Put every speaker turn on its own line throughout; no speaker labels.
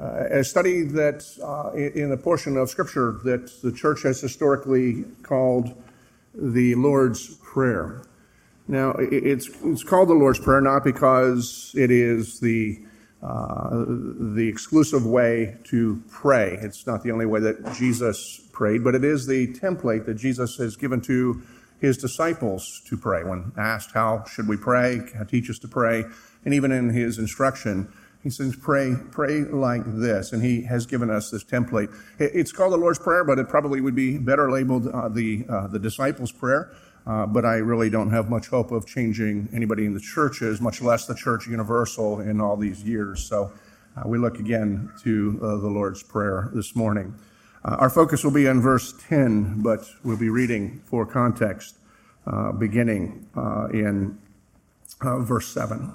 Uh, a study that uh, in a portion of Scripture that the church has historically called the Lord's Prayer. Now, it's, it's called the Lord's Prayer not because it is the, uh, the exclusive way to pray. It's not the only way that Jesus prayed, but it is the template that Jesus has given to his disciples to pray. When asked, How should we pray? Teach us to pray. And even in his instruction, he says, pray, pray like this. And he has given us this template. It's called the Lord's Prayer, but it probably would be better labeled uh, the, uh, the disciples' prayer. Uh, but I really don't have much hope of changing anybody in the churches, much less the church universal in all these years. So uh, we look again to uh, the Lord's Prayer this morning. Uh, our focus will be on verse 10, but we'll be reading for context beginning in verse 7.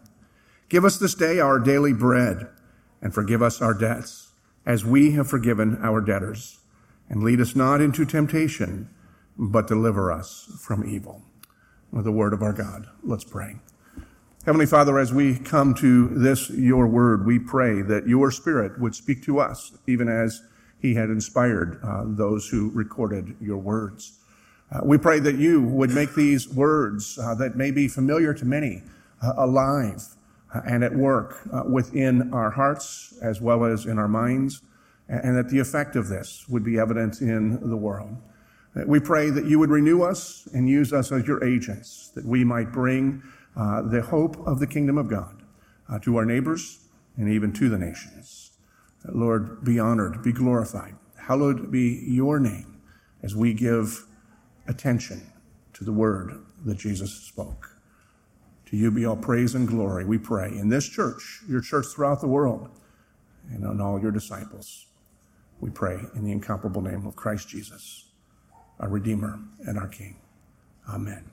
Give us this day our daily bread, and forgive us our debts, as we have forgiven our debtors. And lead us not into temptation, but deliver us from evil. With the word of our God, let's pray. Heavenly Father, as we come to this, your word, we pray that your spirit would speak to us, even as he had inspired uh, those who recorded your words. Uh, we pray that you would make these words uh, that may be familiar to many uh, alive and at work uh, within our hearts as well as in our minds, and that the effect of this would be evident in the world. We pray that you would renew us and use us as your agents, that we might bring uh, the hope of the kingdom of God uh, to our neighbors and even to the nations. Lord, be honored, be glorified. Hallowed be your name as we give attention to the word that Jesus spoke. To you be all praise and glory, we pray, in this church, your church throughout the world, and on all your disciples. We pray in the incomparable name of Christ Jesus, our Redeemer and our King. Amen.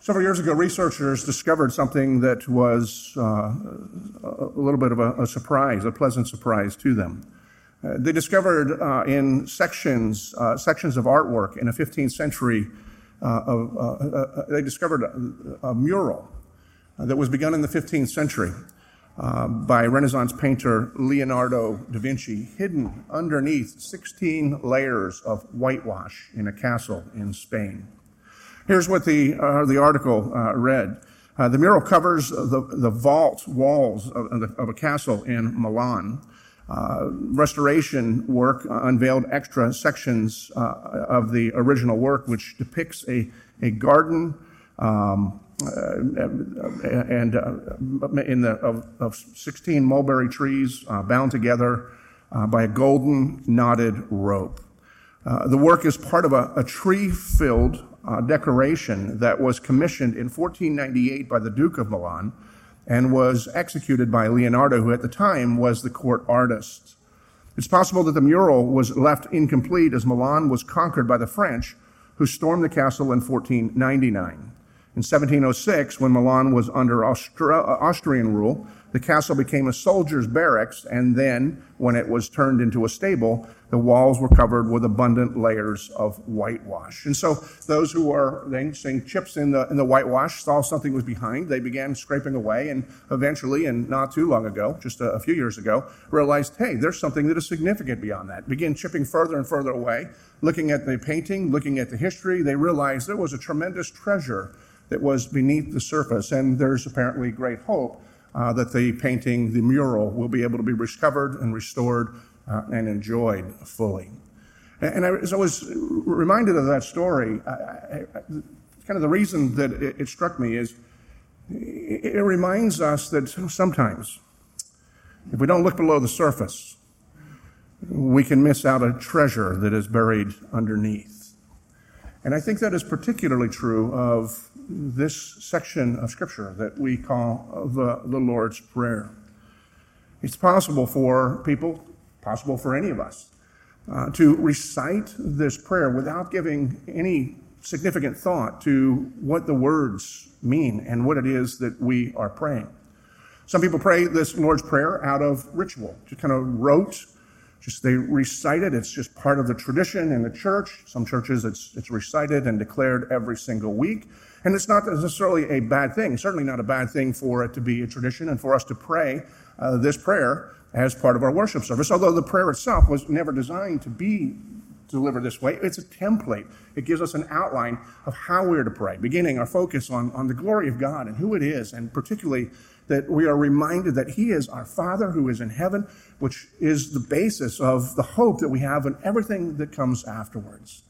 Several years ago, researchers discovered something that was uh, a little bit of a, a, surprise, a pleasant surprise to them. Uh, they discovered uh, in sections, uh, sections of artwork in a 15th century uh, uh, uh, they discovered a, a mural that was begun in the 15th century uh, by Renaissance painter Leonardo da Vinci, hidden underneath 16 layers of whitewash in a castle in Spain. Here's what the, uh, the article uh, read. the mural covers the, the vault walls of, of a castle in Milan. Uh, restoration work unveiled extra sections uh, of the original work, which depicts a, a garden um, uh, and uh, in the, of, of, 16 mulberry trees uh, bound together by a golden knotted rope. the work is part of a, a tree filled decoration that was commissioned in 1498 by the Duke of Milan and was executed by Leonardo, who at the time was the court artist. It's possible that the mural was left incomplete as Milan was conquered by the French, who stormed the castle in 1499. In 1706, when Milan was under Austrian rule, the castle became a soldier's barracks, and then, when it was turned into a stable, the walls were covered with abundant layers of whitewash. And so those who were then seeing chips in the, in the whitewash saw something was behind. They began scraping away, and eventually, and not too long ago, just a, a few years ago, realized, hey, there's something that is significant beyond that. Began chipping further and further away, looking at the painting, looking at the history. They realized there was a tremendous treasure that was beneath the surface, and there's apparently great hope uh, that the painting, the mural, will be able to be recovered and restored uh, and enjoyed fully. And, I, as I was reminded of that story, I, I, kind of the reason that it, it struck me is it, it reminds us that sometimes, if we don't look below the surface, we can miss out a treasure that is buried underneath. And I think that is particularly true of this section of Scripture that we call the, the Lord's Prayer. It's possible for people, possible for any of us, uh, to recite this prayer without giving any significant thought to what the words mean and what it is that we are praying. Some people pray this Lord's Prayer out of ritual, just kind of rote just they recite it. It's just part of the tradition in the church. Some churches it's it's recited and declared every single week. And it's not necessarily a bad thing. Certainly not a bad thing for it to be a tradition and for us to pray uh, this prayer as part of our worship service. Although the prayer itself was never designed to be delivered this way, it's a template. It gives us an outline of how we're to pray, beginning our focus on, on the glory of God and who it is, and particularly that we are reminded that He is our Father who is in heaven, which is the basis of the hope that we have in everything that comes afterwards.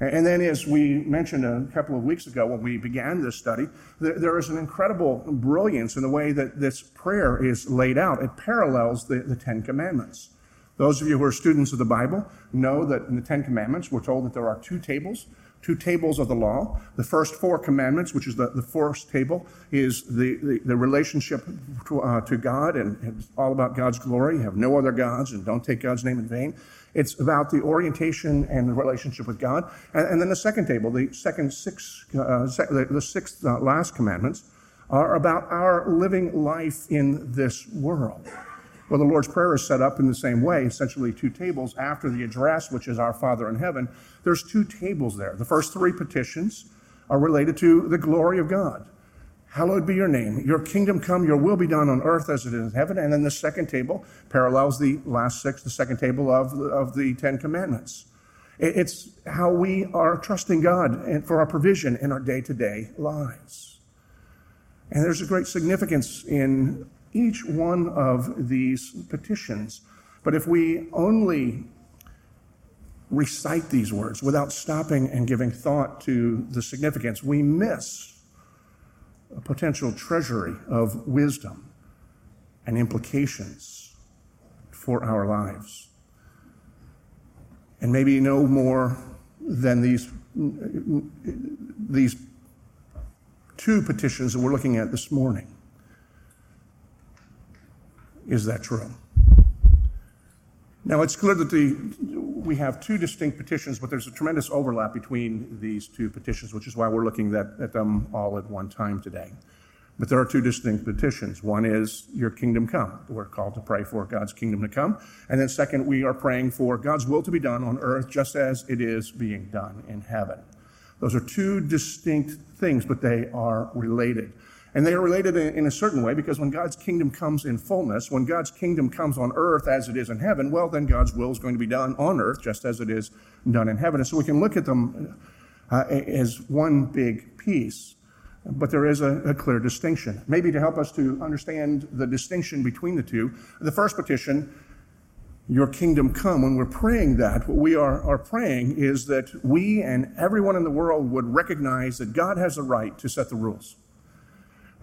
And then, as we mentioned a couple of weeks ago when we began this study, there is an incredible brilliance in the way that this prayer is laid out. It parallels the, the Ten Commandments. Those of you who are students of the Bible know that in the Ten Commandments, we're told that there are two tables two tables of the law. The first four commandments, which is the, the first table, is the, the, the relationship to, uh, to God and it's all about God's glory. Have no other gods and don't take God's name in vain. It's about the orientation and the relationship with God. And, and then the second table, the second six, uh, sec, the, the sixth uh, last commandments, are about our living life in this world. Well, the Lord's Prayer is set up in the same way, essentially two tables. After the address, which is our Father in heaven, there's two tables there. The first three petitions are related to the glory of God. Hallowed be your name. Your kingdom come, your will be done on earth as it is in heaven. And then the second table parallels the last six, the second table of, of the Ten Commandments. It's how we are trusting God and for our provision in our day to day lives. And there's a great significance in each one of these petitions. But if we only recite these words without stopping and giving thought to the significance, we miss a potential treasury of wisdom and implications for our lives. And maybe no more than these, these two petitions that we're looking at this morning. Is that true? Now, it's clear that the, we have two distinct petitions, but there's a tremendous overlap between these two petitions, which is why we're looking at, at them all at one time today. But there are two distinct petitions. One is, Your kingdom come. We're called to pray for God's kingdom to come. And then, second, we are praying for God's will to be done on earth just as it is being done in heaven. Those are two distinct things, but they are related. And they are related in, a certain way because when God's kingdom comes in fullness, when God's kingdom comes on earth as it is in heaven, well, then God's will is going to be done on earth just as it is done in heaven. And so we can look at them uh, as one big piece. But there is a, a, clear distinction. Maybe to help us to understand the distinction between the two, the first petition, Your kingdom come, when we're praying that, what we are, are praying is that we and everyone in the world would recognize that God has the right to set the rules.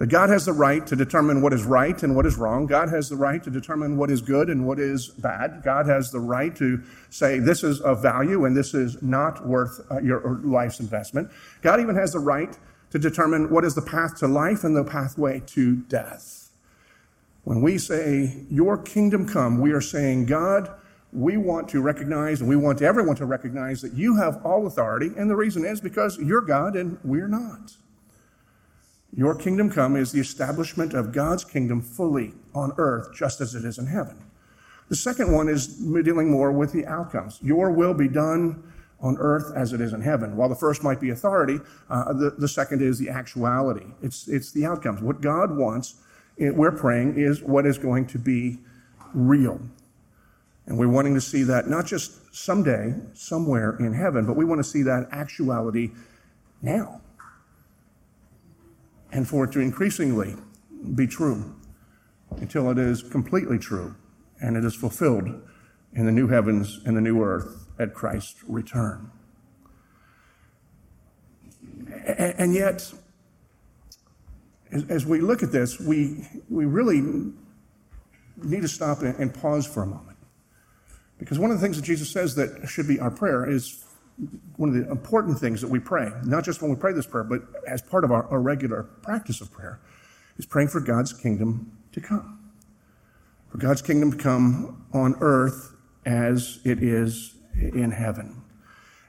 God has the right to determine what is right and what is wrong. God has the right to determine what is good and what is bad. God has the right to say this is of value and this is not worth uh, your life's investment. God even has the right to determine what is the path to life and the pathway to death. When we say, Your kingdom come, we are saying, God, we want to recognize and we want everyone to recognize that you have all authority. And the reason is because you're God and we're not. Your kingdom come is the establishment of God's kingdom fully on earth, just as it is in heaven. The second one is dealing more with the outcomes. Your will be done on earth as it is in heaven. While the first might be authority, uh, the, the second is the actuality. It's, it's the outcomes. What God wants, it, we're praying, is what is going to be real. And we're wanting to see that not just someday, somewhere in heaven, but we want to see that actuality now and for it to increasingly be true until it is completely true and it is fulfilled in the new heavens and the new earth at Christ's return. And yet, as we look at this, we, we really need to stop and pause for a moment. Because one of the things that Jesus says that should be our prayer is one of the important things that we pray, not just when we pray this prayer, but as part of our, our regular practice of prayer, is praying for God's kingdom to come. For God's kingdom to come on earth as it is in heaven.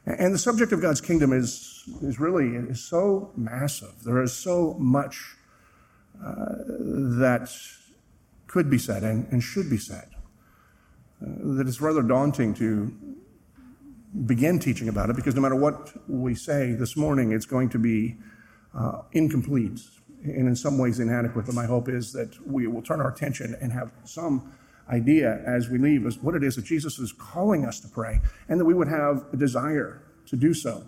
And the subject of God's kingdom is, is really is so massive. There is so much uh, that could be said and, and should be said uh, that it's rather daunting to begin teaching about it because no matter what we say this morning, it's going to be uh, incomplete and in some ways inadequate. But my hope is that we will turn our attention and have some idea as we leave as what it is that Jesus is calling us to pray, and that we would have a desire to do so.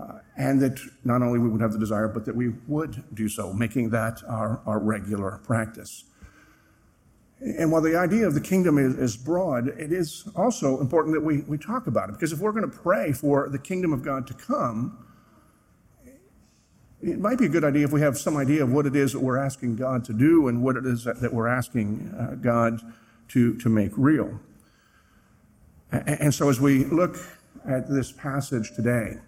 Uh, and that not only we would have the desire, but that we would do so, making that our, our regular practice. And while the idea of the kingdom is, is broad, it is also important that we, we talk about it. Because if we're going to pray for the kingdom of God to come, it might be a good idea if we have some idea of what it is that we're asking God to do and what it is that, that we're asking uh, God to, to make real. And, and so as we look at this passage today,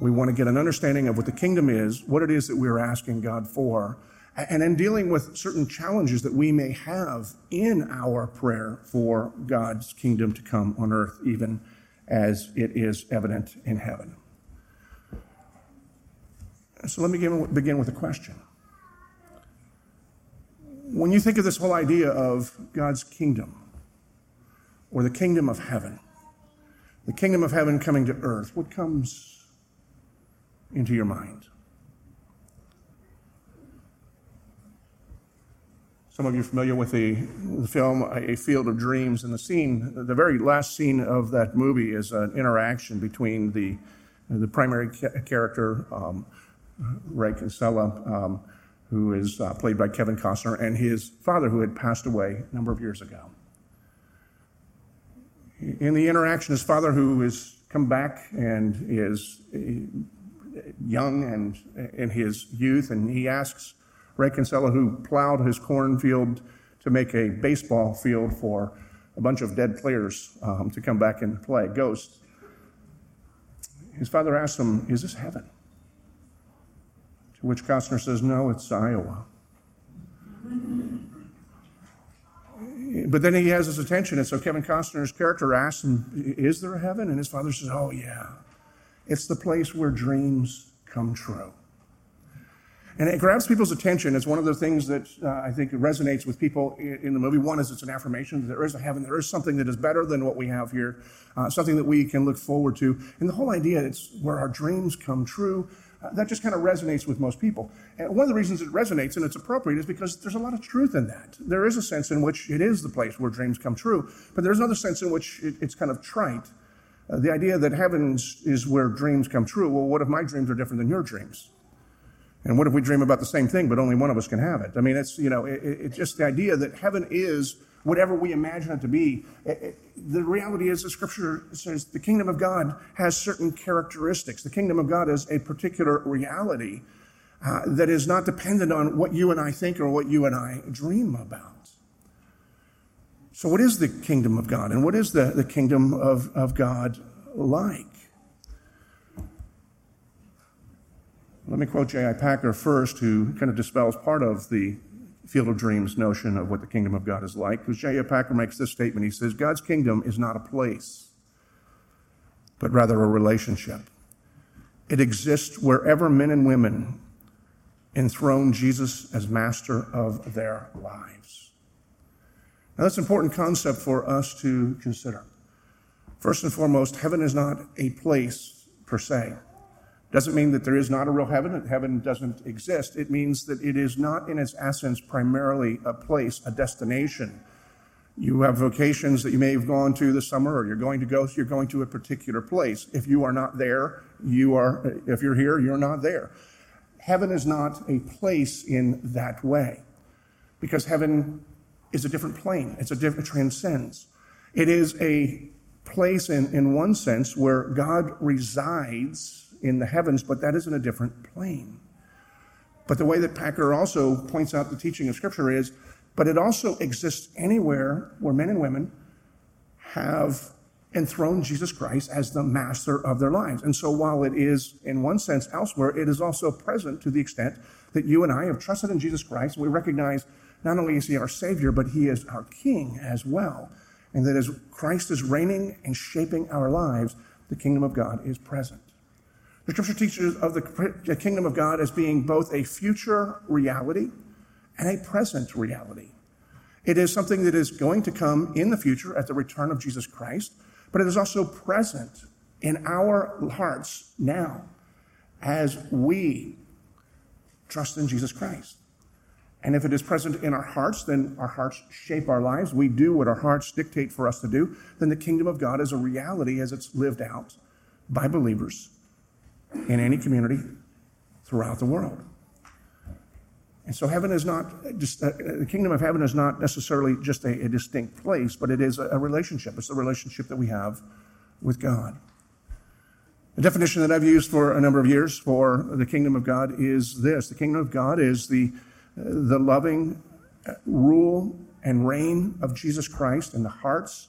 we want to get an understanding of what the kingdom is, what it is that we're asking God for, and in dealing with certain challenges that we may have in our prayer for God's kingdom to come on earth, even as it is evident in heaven. So let me begin with a question. When you think of this whole idea of God's kingdom, or the kingdom of heaven, the kingdom of heaven coming to earth, what comes into your mind? Some of you are familiar with the, the, film A Field of Dreams, and the scene, the very last scene of that movie is an interaction between the, the primary ca- character, um, Ray Kinsella, um, who is uh, played by Kevin Costner, and his father, who had passed away a number of years ago. In the interaction, his father, who has come back and is uh, young and in his youth, and he asks Ray Kinsella, who plowed his cornfield to make a baseball field for a bunch of dead players um, to come back and play, ghosts. His father asked him, Is this heaven? To which Costner says, No, it's Iowa. But then he has his attention, and so Kevin Costner's character asks him, Is there a heaven? And his father says, Oh, yeah. It's the place where dreams come true. And it grabs people's attention. It's one of the things that uh, I think resonates with people in, the movie. One is it's an affirmation that there is a heaven, there is something that is better than what we have here, uh, something that we can look forward to. And the whole idea, it's where our dreams come true. Uh, that just kind of resonates with most people. And one of the reasons it resonates and it's appropriate is because there's a lot of truth in that. There is a sense in which it is the place where dreams come true, but there's another sense in which it, it's kind of trite. Uh, the idea that heaven is where dreams come true. Well, what if my dreams are different than your dreams? And what if we dream about the same thing, but only one of us can have it? I mean, it's, you know, it, it's just the idea that heaven is whatever we imagine it to be. It, it, the reality is, the scripture says the kingdom of God has certain characteristics. The kingdom of God is a particular reality uh, that is not dependent on what you and I think or what you and I dream about. So, what is the kingdom of God? And what is the, the kingdom of, of God like? Let me quote J.I. Packer first, who kind of dispels part of the Field of Dreams notion of what the kingdom of God is like. Because J.I. Packer makes this statement. He says, God's kingdom is not a place, but rather a relationship. It exists wherever men and women enthrone Jesus as master of their lives. Now, that's an important concept for us to consider. First and foremost, heaven is not a place per se. Doesn't mean that there is not a real heaven, that heaven doesn't exist. It means that it is not in its essence primarily a place, a destination. You have vocations that you may have gone to this summer or you're going to go, so you're going to a particular place. If you are not there, you are, if you're here, you're not there. Heaven is not a place in that way because heaven is a different plane. It's a different, it transcends. It is a place in, in one sense where God resides in the heavens, but that is in a different plane. But the way that Packer also points out the teaching of Scripture is, but it also exists anywhere where men and women have enthroned Jesus Christ as the master of their lives. And so while it is, in one sense, elsewhere, it is also present to the extent that you and I have trusted in Jesus Christ. We recognize not only is he our Savior, but he is our King as well. And that as Christ is reigning and shaping our lives, the kingdom of God is present. The scripture teaches of the kingdom of God as being both a future reality and a present reality. It is something that is going to come in the future at the return of Jesus Christ, but it is also present in our hearts now as we trust in Jesus Christ. And if it is present in our hearts, then our hearts shape our lives. We do what our hearts dictate for us to do. Then the kingdom of God is a reality as it's lived out by believers in any community throughout the world. And so heaven is not just, uh, the kingdom of heaven is not necessarily just a, a distinct place, but it is a, a relationship. It's the relationship that we have with God. The definition that I've used for a number of years for the kingdom of God is this the kingdom of God is the, the loving rule and reign of Jesus Christ in the hearts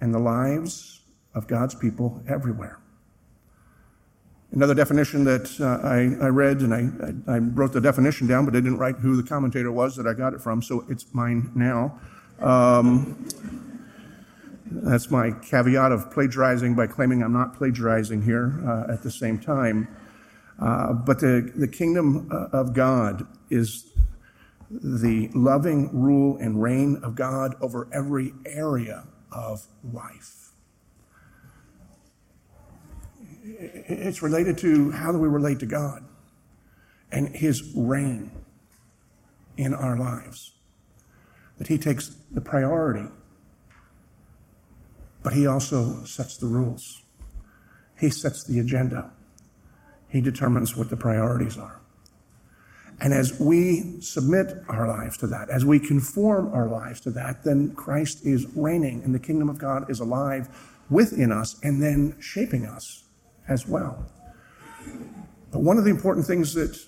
and the lives of God's people everywhere. Another definition that uh, I, I, read, and I, I, wrote the definition down, but I didn't write who the commentator was that I got it from, so it's mine now. Um, that's my caveat of plagiarizing by claiming I'm not plagiarizing here uh, at the same time. Uh, but the, the kingdom uh, of God is the loving rule and reign of God over every area of life. It's related to how do we relate to God and His reign in our lives. That He takes the priority, but He also sets the rules. He sets the agenda. He determines what the priorities are. And as we submit our lives to that, as we conform our lives to that, then Christ is reigning and the kingdom of God is alive within us and then shaping us as well. But one of the important things that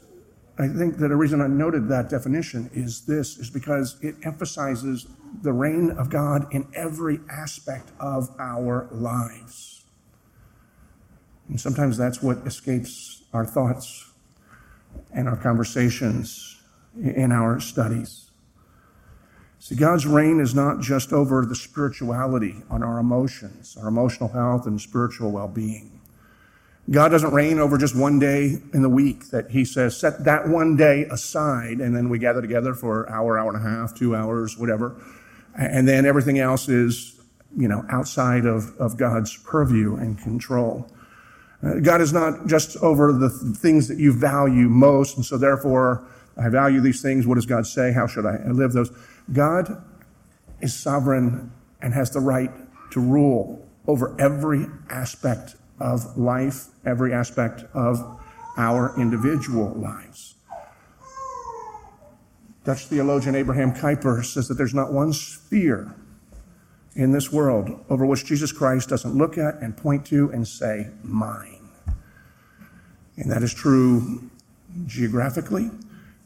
I think that a reason I noted that definition is this, is because it emphasizes the reign of God in every aspect of our lives. And sometimes that's what escapes our thoughts and our conversations in our studies. See, God's reign is not just over the spirituality on our emotions, our emotional health and spiritual well being. God doesn't reign over just one day in the week that He says, set that one day aside, and then we gather together for an hour, hour and a half, two hours, whatever. And then everything else is, you know, outside of, of God's purview and control. Uh, God is not just over the th- things that you value most, and so therefore, I value these things. What does God say? How should I live those? God is sovereign and has the right to rule over every aspect of life, every aspect of our individual lives. Dutch theologian Abraham Kuyper says that there's not one sphere in this world over which Jesus Christ doesn't look at and point to and say, mine. And that is true geographically,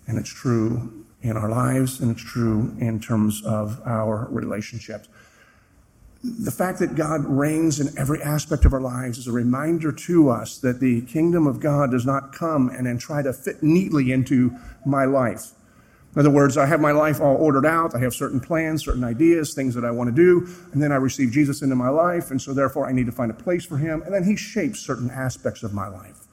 and it's true in our lives, and it's true in terms of our relationships the fact that God reigns in every aspect of our lives is a reminder to us that the kingdom of God does not come and then try to fit neatly into my life. In other words, I have my life all ordered out. I have certain plans, certain ideas, things that I want to do. And then I receive Jesus into my life. And so therefore I need to find a place for him. And then he shapes certain aspects of my life.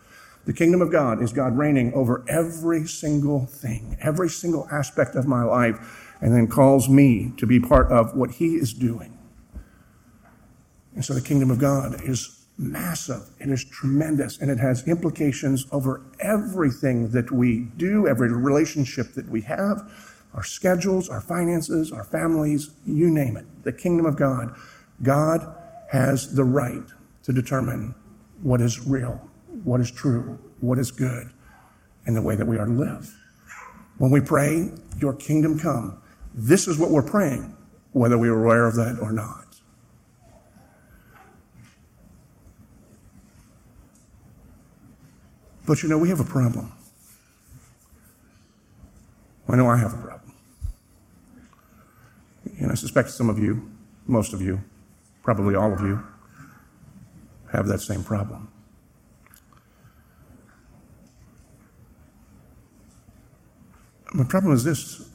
The kingdom of God is God reigning over every single thing, every single aspect of my life, and then calls me to be part of what he is doing. And so the kingdom of God is massive, it is tremendous, and it has implications over everything that we do, every relationship that we have, our schedules, our finances, our families, you name it. The kingdom of God. God has the right to determine what is real, what is true, what is good, and the way that we are to live. When we pray, Your kingdom come, this is what we're praying, whether we are aware of that or not. But you know, we have a problem. I know I have a problem. And I suspect some of you, most of you, probably all of you, have that same problem. My problem is this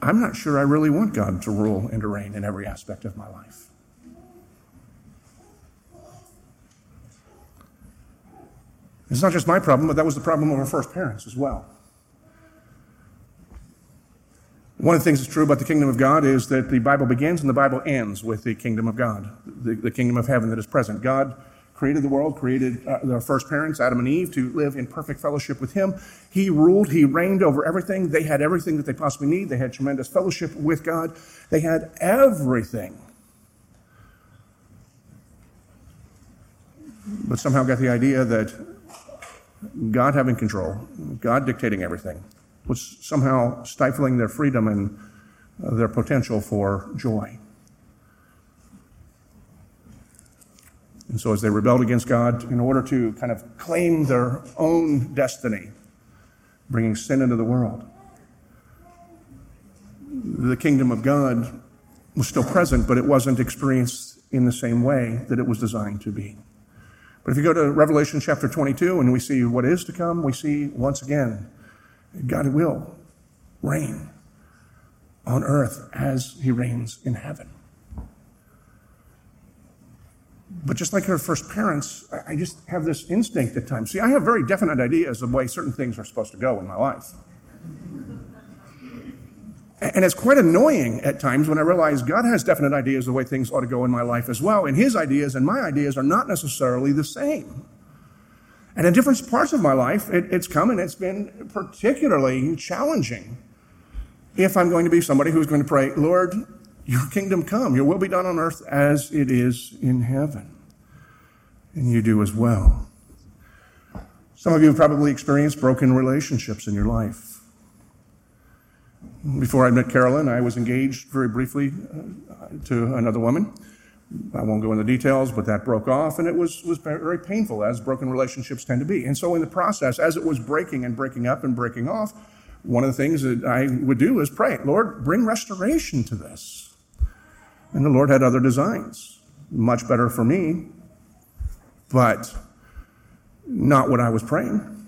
I'm not sure I really want God to rule and to reign in every aspect of my life. It's not just my problem, but that was the problem of our first parents as well. One of the things that's true about the kingdom of God is that the Bible begins and the Bible ends with the kingdom of God, the, the kingdom of heaven that is present. God created the world, created uh, our first parents, Adam and Eve, to live in perfect fellowship with Him. He ruled, He reigned over everything. They had everything that they possibly need. They had tremendous fellowship with God. They had everything. But somehow got the idea that God having control, God dictating everything, was somehow stifling their freedom and uh, their potential for joy. And so, as they rebelled against God, in order to kind of claim their own destiny, bringing sin into the world, the kingdom of God was still present, but it wasn't experienced in the same way that it was designed to be. But if you go to Revelation chapter 22 and we see what is to come, we see once again God will reign on earth as he reigns in heaven. But just like our first parents, I just have this instinct at times. See, I have very definite ideas of the way certain things are supposed to go in my life. And it's quite annoying at times when I realize God has definite ideas of the way things ought to go in my life as well. And his ideas and my ideas are not necessarily the same. And in different parts of my life, it, it's come and it's been particularly challenging if I'm going to be somebody who's going to pray, Lord, your kingdom come, your will be done on earth as it is in heaven. And you do as well. Some of you have probably experienced broken relationships in your life. Before I met Carolyn, I was engaged very briefly uh, to another woman. I won't go into details, but that broke off, and it was, was very painful, as broken relationships tend to be. And so, in the process, as it was breaking and breaking up and breaking off, one of the things that I would do is pray, Lord, bring restoration to this. And the Lord had other designs, much better for me, but not what I was praying.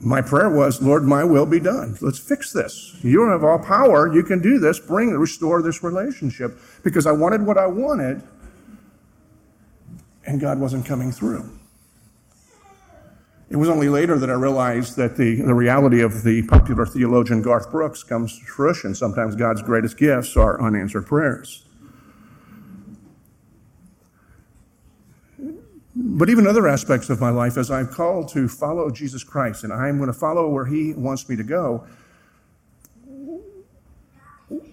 My prayer was, Lord, my will be done. Let's fix this. You have all power. You can do this. Bring, restore this relationship. Because I wanted what I wanted, and God wasn't coming through. It was only later that I realized that the, the reality of the popular theologian Garth Brooks comes to fruition. Sometimes God's greatest gifts are unanswered prayers. But even other aspects of my life, as I'm called to follow Jesus Christ and I'm going to follow where He wants me to go,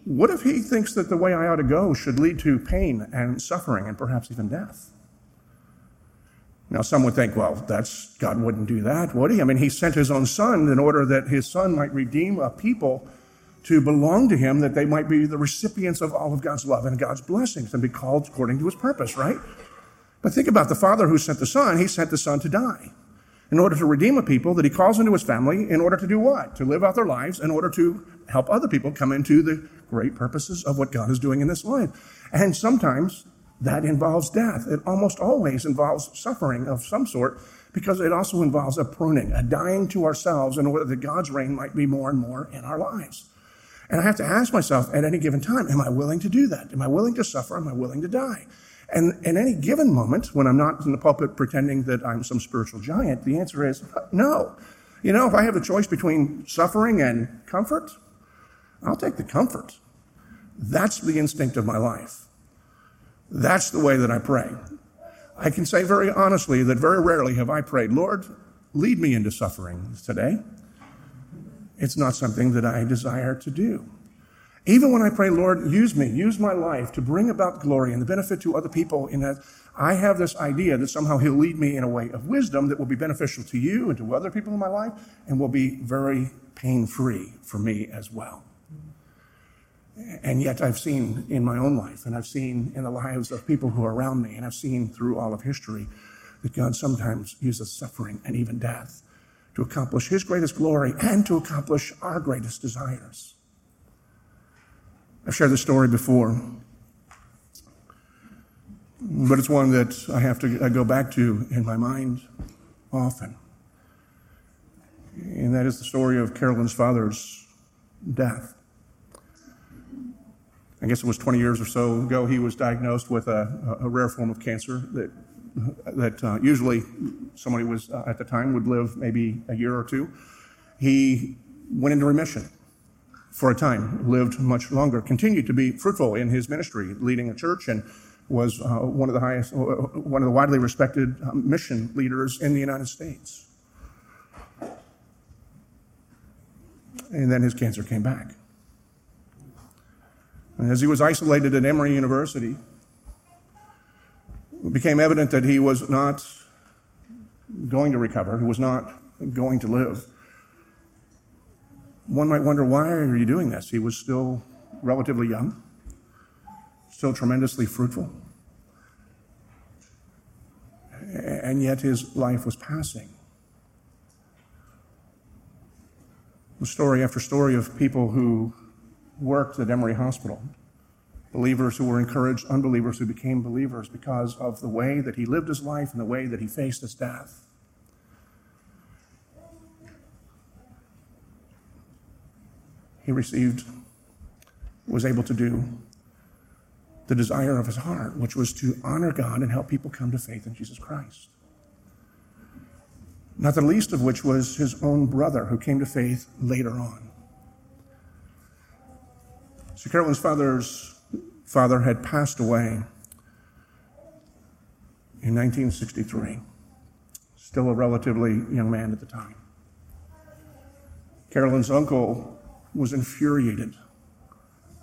what if He thinks that the way I ought to go should lead to pain and suffering and perhaps even death? Now, some would think, well, that's, God wouldn't do that, would he? I mean, he sent his own son in order that his son might redeem a people to belong to him, that they might be the recipients of all of God's love and God's blessings and be called according to his purpose, right? But think about the father who sent the son. He sent the son to die in order to redeem a people that he calls into his family in order to do what? To live out their lives in order to help other people come into the great purposes of what God is doing in this life. And sometimes that involves death. It almost always involves suffering of some sort because it also involves a pruning, a dying to ourselves in order that God's reign might be more and more in our lives. And I have to ask myself at any given time, am I willing to do that? Am I willing to suffer? Am I willing to die? And in any given moment, when I'm not in the pulpit pretending that I'm some spiritual giant, the answer is no. You know, if I have a choice between suffering and comfort, I'll take the comfort. That's the instinct of my life. That's the way that I pray. I can say very honestly that very rarely have I prayed, Lord, lead me into suffering today. It's not something that I desire to do. Even when I pray, Lord, use me, use my life to bring about glory and the benefit to other people, in that I have this idea that somehow He'll lead me in a way of wisdom that will be beneficial to you and to other people in my life and will be very pain free for me as well. And yet, I've seen in my own life, and I've seen in the lives of people who are around me, and I've seen through all of history that God sometimes uses suffering and even death to accomplish His greatest glory and to accomplish our greatest desires. I've shared this story before. but it's one that I have to I go back to in my mind often. And that is the story of Carolyn's father's death. I guess it was 20 years or so ago, he was diagnosed with a, a rare form of cancer that, that uh, usually somebody was uh, at the time would live maybe a year or two. He went into remission for a time, lived much longer, continued to be fruitful in his ministry, leading a church, and was uh, one of the highest, uh, one of the widely respected uh, mission leaders in the United States. And then his cancer came back. And as he was isolated at Emory University, it became evident that he was not going to recover, he was not going to live. One might wonder, why are you doing this? He was still relatively young, still tremendously fruitful. And yet his life was passing. Story after story of people who worked at Emory Hospital, believers who were encouraged, unbelievers who became believers because of the way that he lived his life and the way that he faced his death. He received, was able to do the desire of his heart, which was to honor God and help people come to faith in Jesus Christ. Not the least of which was his own brother who came to faith later on. So Carolyn's father's father had passed away in 1963, still a relatively young man at the time. Carolyn's uncle was infuriated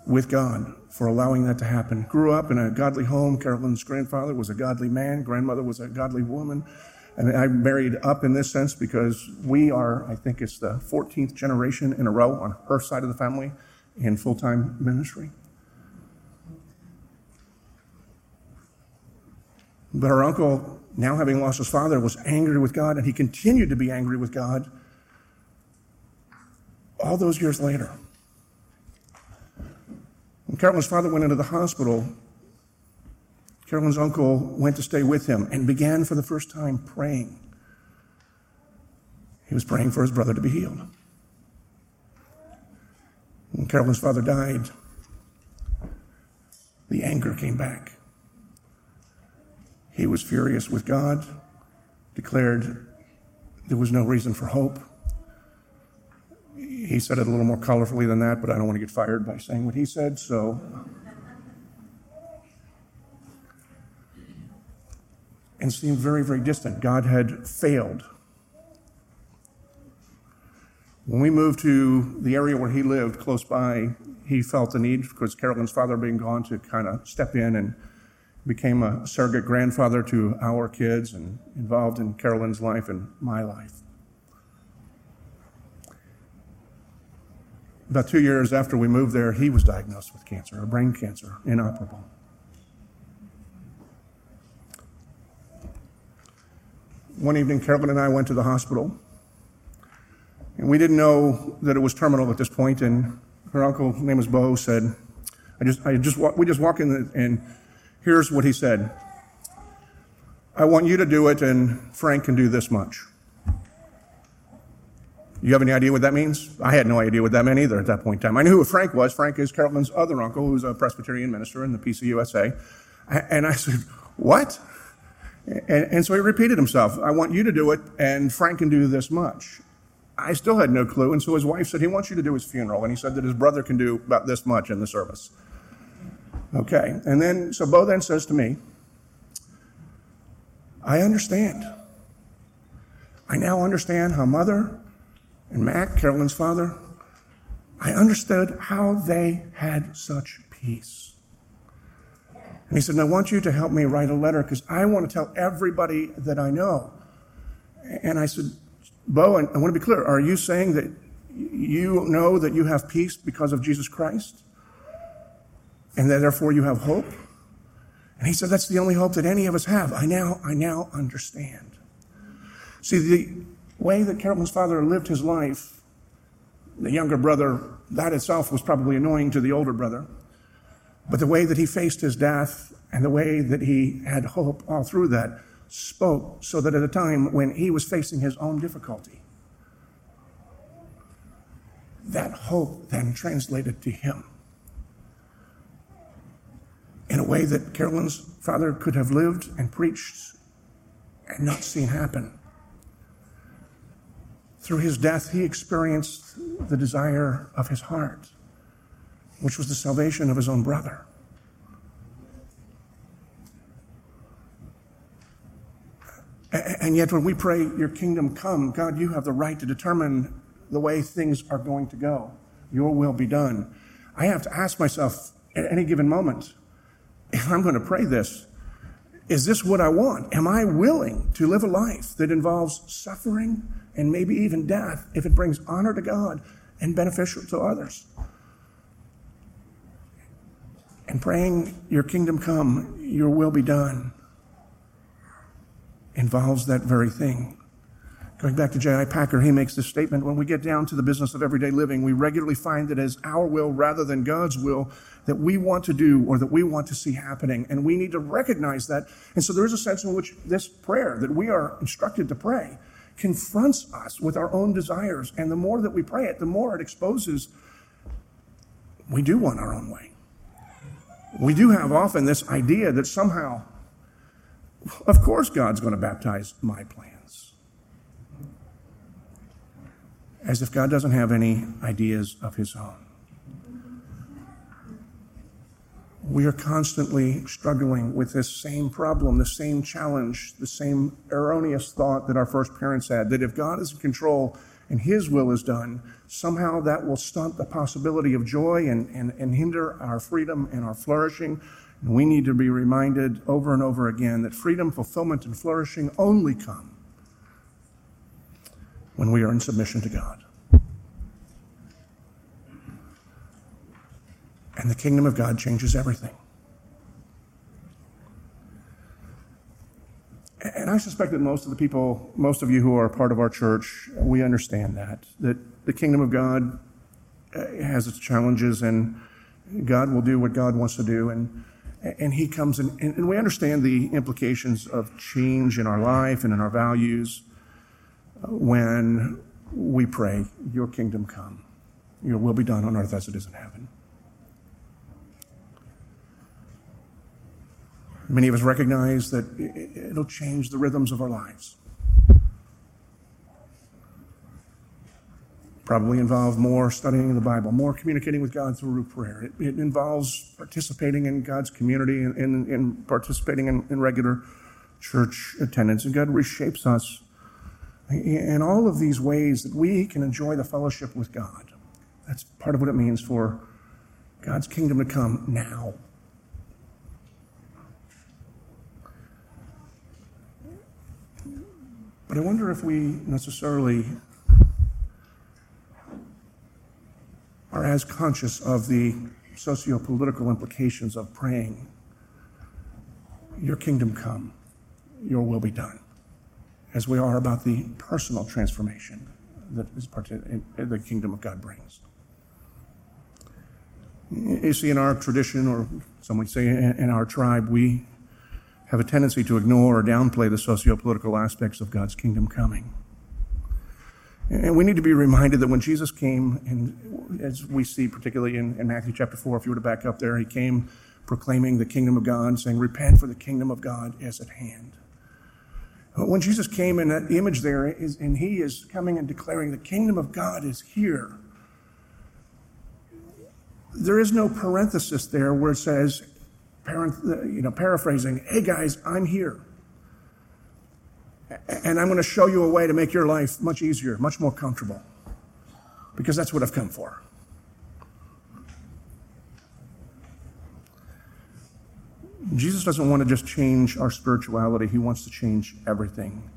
with God for allowing that to happen. Grew up in a godly home. Carolyn's grandfather was a godly man, grandmother was a godly woman. And I married up in this sense because we are, I think it's the 14th generation in a row on her side of the family in full time ministry. But her uncle, now having lost his father, was angry with God, and he continued to be angry with God all those years later. When Carolyn's father went into the hospital, Carolyn's uncle went to stay with him and began for the first time praying. He was praying for his brother to be healed. When Carolyn's father died, the anger came back. He was furious with God, declared there was no reason for hope. He said it a little more colorfully than that, but I don't want to get fired by saying what he said, so. And seemed very, very distant. God had failed. When we moved to the area where he lived, close by, he felt the need, because Carolyn's father being gone, to kind of step in and became a surrogate grandfather to our kids and involved in Carolyn's life and my life. About two years after we moved there, he was diagnosed with cancer, a brain cancer, inoperable. One evening, Carolyn and I went to the hospital, and we didn't know that it was terminal at this point. And her uncle, name was Bo, said, "I just, I just, we just walk in, and here's what he said: I want you to do it, and Frank can do this much." You have any idea what that means? I had no idea what that meant either at that point in time. I knew who Frank was. Frank is Carolyn's other uncle, who's a Presbyterian minister in the PCUSA. And I said, What? And, and, so he repeated himself. I want you to do it, and Frank can do this much. I still had no clue. And so his wife said, He wants you to do his funeral. And he said that his brother can do about this much in the service. Okay. And then, so Bo then says to me, I understand. I now understand how mother and Mac, Carolyn's father, I understood how they had such peace. And he said, I want you to help me write a letter because I want to tell everybody that I know. And I said, Bo, and I want to be clear. Are you saying that you know that you have peace because of Jesus Christ? And that therefore you have hope? And he said, That's the only hope that any of us have. I now, I now understand. See, the, way that Carolyn's father lived his life, the younger brother, that itself was probably annoying to the older brother. But the way that he faced his death and the way that he had hope all through that spoke so that at a time when he was facing his own difficulty, that hope then translated to him in a way that Carolyn's father could have lived and preached and not seen happen. Through his death, he experienced the desire of his heart, which was the salvation of his own brother. And yet, when we pray, Your kingdom come, God, you have the right to determine the way things are going to go. Your will be done. I have to ask myself at any given moment if I'm going to pray this, is this what I want? Am I willing to live a life that involves suffering and maybe even death if it brings honor to God and beneficial to others? And praying, Your kingdom come, Your will be done, involves that very thing. Going back to J.I. Packer, he makes this statement when we get down to the business of everyday living, we regularly find that as our will rather than God's will that we want to do or that we want to see happening. And we need to recognize that. And so there is a sense in which this prayer that we are instructed to pray confronts us with our own desires. And the more that we pray it, the more it exposes we do want our own way. We do have often this idea that somehow, of course, God's going to baptize my plans. as if God doesn't have any ideas of his own. We are constantly struggling with this same problem, the same challenge, the same erroneous thought that our first parents had that if God is in control and his will is done, somehow that will stunt the possibility of joy and, and, and hinder our freedom and our flourishing. And we need to be reminded over and over again that freedom, fulfillment, and flourishing only come when we are in submission to God. And the kingdom of God changes everything. And I suspect that most of the people, most of you who are part of our church, we understand that, that the kingdom of God uh, has its challenges and God will do what God wants to do. And, and He comes in, and we understand the implications of change in our life and in our values when we pray, Your kingdom come, Your will be done on earth as it is in heaven. Many of us recognize that it'll change the rhythms of our lives. Probably involve more studying the Bible, more communicating with God through prayer. It, it involves participating in God's community and, and, and participating in, in regular church attendance. And God reshapes us in all of these ways that we can enjoy the fellowship with God. That's part of what it means for God's kingdom to come now. But I wonder if we necessarily are as conscious of the socio political implications of praying, Your kingdom come, Your will be done, as we are about the personal transformation that is part of the kingdom of God brings. You see, in our tradition, or some would say in our tribe, we have a tendency to ignore or downplay the socio-political aspects of God's kingdom coming. And we need to be reminded that when Jesus came, and as we see particularly in, in, Matthew chapter 4, if you were to back up there, he came proclaiming the kingdom of God, saying, Repent, for the kingdom of God is at hand. When Jesus came in that image there, is, and he is coming and declaring the kingdom of God is here, there is no parenthesis there where it says, you know, paraphrasing, hey guys, I'm here. And I'm going to show you a way to make your life much easier, much more comfortable. Because that's what I've come for. Jesus doesn't want to just change our spirituality, he wants to change everything.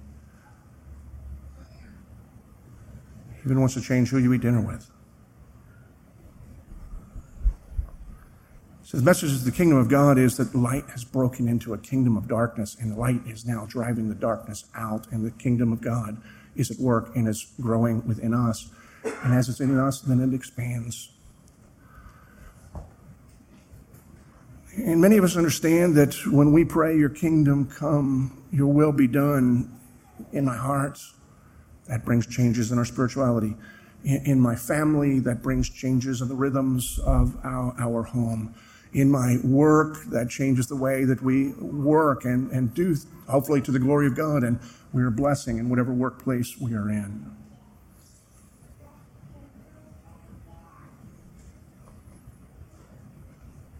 He even wants to change who you eat dinner with. So the message of the kingdom of God is that light has broken into a kingdom of darkness, and light is now driving the darkness out, and the kingdom of God is at work and is growing within us. And as it's in us, then it expands. And many of us understand that when we pray, Your kingdom come, Your will be done in my heart, that brings changes in our spirituality. In my family, that brings changes in the rhythms of our, our home. In my work, that changes the way that we work and, and do, hopefully to the glory of God, and we're blessing in whatever workplace we are in.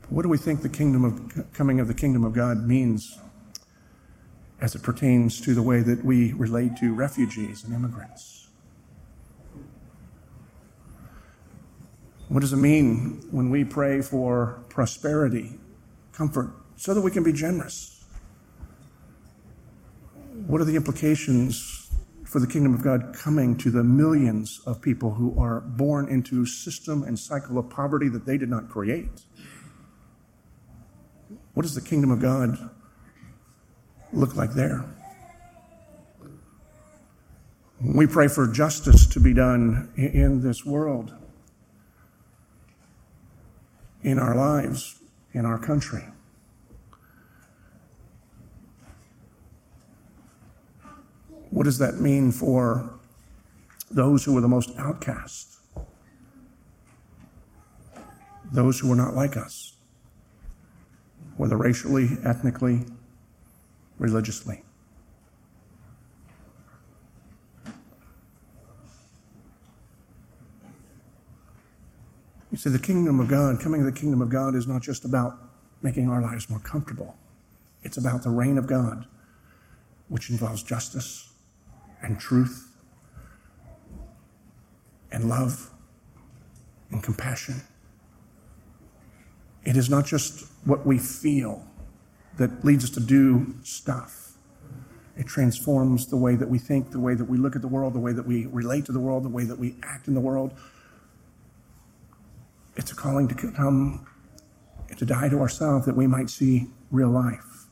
What do we think the kingdom of coming of the kingdom of God means as it pertains to the way that we relate to refugees and immigrants? What does it mean when we pray for prosperity, comfort, so that we can be generous? What are the implications for the kingdom of God coming to the millions of people who are born into system and cycle of poverty that they did not create? What does the kingdom of God look like there? We pray for justice to be done in this world, in our lives, in our country. What does that mean for those who are the most outcast? Those who are not like us? whether racially, ethnically, religiously. You see, the kingdom of God, coming to the kingdom of God, is not just about making our lives more comfortable. It's about the reign of God, which involves justice and truth and love and compassion it is not just what we feel that leads us to do stuff. It transforms the way that we think, the way that we look at the world, the way that we relate to the world, the way that we act in the world. It's a calling to come and to die to ourselves that we might see real life.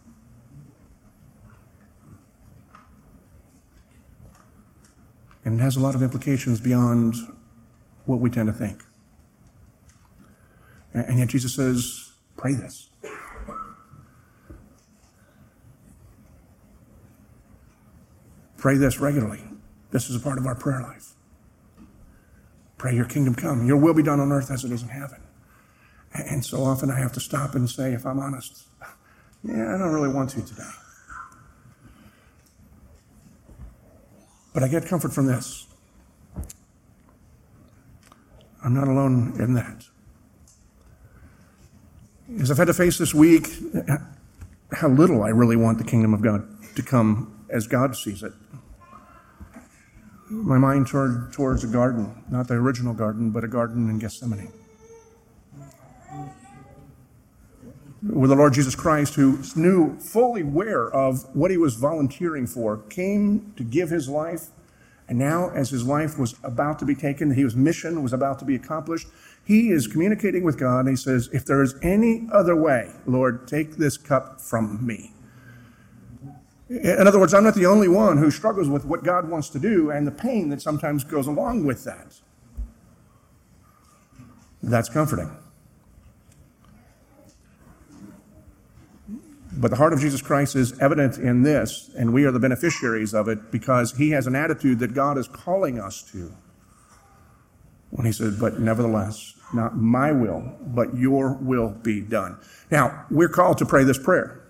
And it has a lot of implications beyond what we tend to think. And yet Jesus says, pray this. Pray this regularly. This is a part of our prayer life. Pray your kingdom come. Your will be done on earth as it is in heaven. And so often I have to stop and say, if I'm honest, yeah, I don't really want to today. But I get comfort from this. I'm not alone in that. As I've had to face this week uh, how little I really want the kingdom of God to come as God sees it. My mind turned towards a garden, not the original garden, but a garden in Gethsemane. With the Lord Jesus Christ, who knew fully aware of what he was volunteering for, came to give his life, and now, as his life was about to be taken, his mission was about to be accomplished, he is communicating with God and he says, If there is any other way, Lord, take this cup from me. In other words, I'm not the only one who struggles with what God wants to do and the pain that sometimes goes along with that. That's comforting. But the heart of Jesus Christ is evident in this, and we are the beneficiaries of it because he has an attitude that God is calling us to when he said, But nevertheless, not my will, but your will be done. Now, we're called to pray this prayer.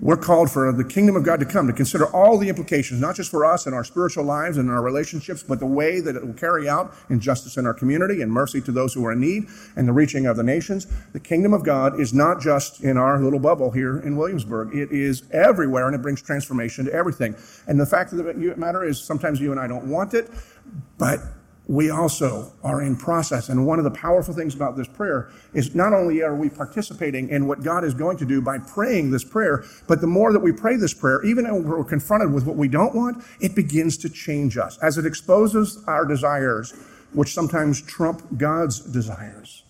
We're called for the kingdom of God to come, to consider all the implications, not just for us and our spiritual lives and our relationships, but the way that it will carry out injustice in our community and mercy to those who are in need and the reaching of the nations. The kingdom of God is not just in our little bubble here in Williamsburg. It is everywhere and it brings transformation to everything. And the fact of the matter is sometimes you and I don't want it, but we also are in process. And one of the powerful things about this prayer is not only are we participating in what God is going to do by praying this prayer, but the more that we pray this prayer, even when we're confronted with what we don't want, it begins to change us as it exposes our desires, which sometimes trump God's desires.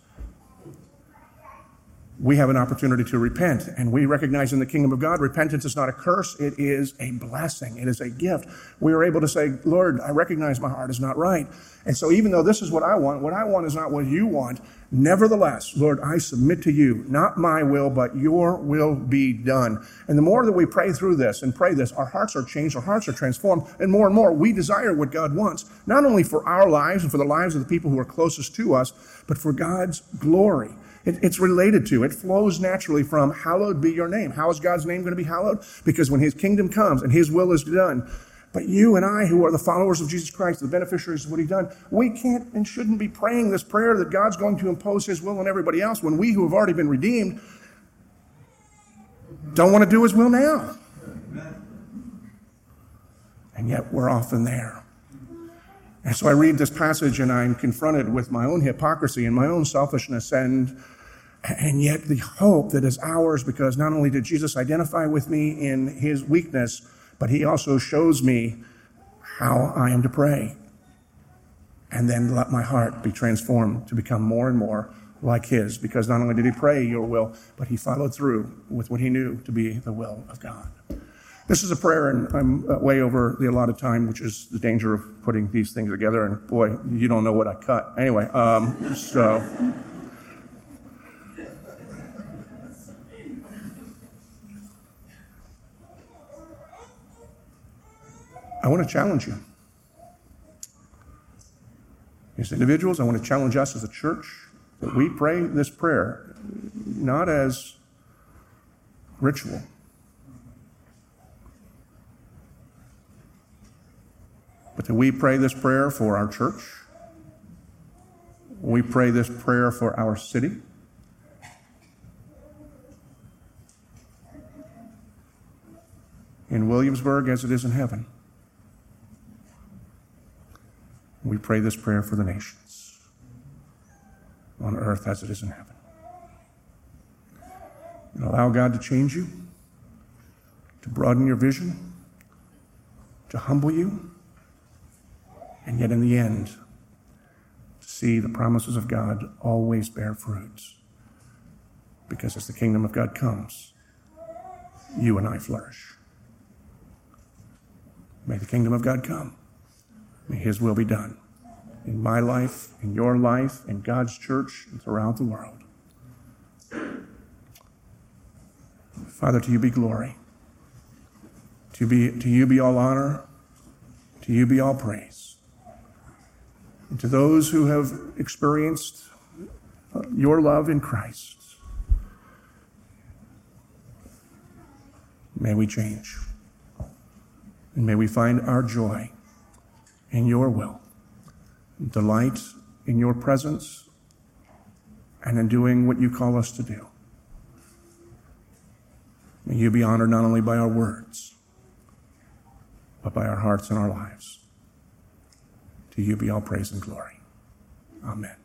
We have an opportunity to repent. And we recognize in the kingdom of God, repentance is not a curse, it is a blessing, it is a gift. We are able to say, Lord, I recognize my heart is not right. And so, even though this is what I want, what I want is not what you want. Nevertheless, Lord, I submit to you, not my will, but your will be done. And the more that we pray through this and pray this, our hearts are changed, our hearts are transformed, and more and more we desire what God wants, not only for our lives and for the lives of the people who are closest to us, but for God's glory. It, it's related to, it flows naturally from, hallowed be your name. How is God's name going to be hallowed? Because when his kingdom comes and his will is done, but you and I, who are the followers of Jesus Christ, the beneficiaries of what He's done, we can't and shouldn't be praying this prayer that God's going to impose His will on everybody else when we, who have already been redeemed, don't want to do His will now. And yet we're often there. And so I read this passage and I'm confronted with my own hypocrisy and my own selfishness and and yet the hope that is ours because not only did Jesus identify with me in his weakness, but he also shows me how I am to pray. And then let my heart be transformed to become more and more like his because not only did he pray your will, but he followed through with what he knew to be the will of God. This is a prayer, and I'm uh, way over the allotted time, which is the danger of putting these things together. And boy, you don't know what I cut. Anyway, um, so. I want to challenge you. As individuals, I want to challenge us as a church that we pray this prayer not as ritual, but that we pray this prayer for our church. We pray this prayer for our city. In Williamsburg as it is in heaven. We pray this prayer for the nations on earth as it is in heaven. And allow God to change you, to broaden your vision, to humble you, and yet in the end, to see the promises of God always bear fruits. Because as the kingdom of God comes, you and I flourish. May the kingdom of God come. May His will be done in my life, in your life, in God's church, and throughout the world. Father, to you be glory. To, be, to you be all honor. To you be all praise. And to those who have experienced uh, your love in Christ, may we change. And may we find our joy in your will, delight in your presence, and in doing what you call us to do. May you be honored not only by our words, but by our hearts and our lives. To you be all praise and glory. Amen.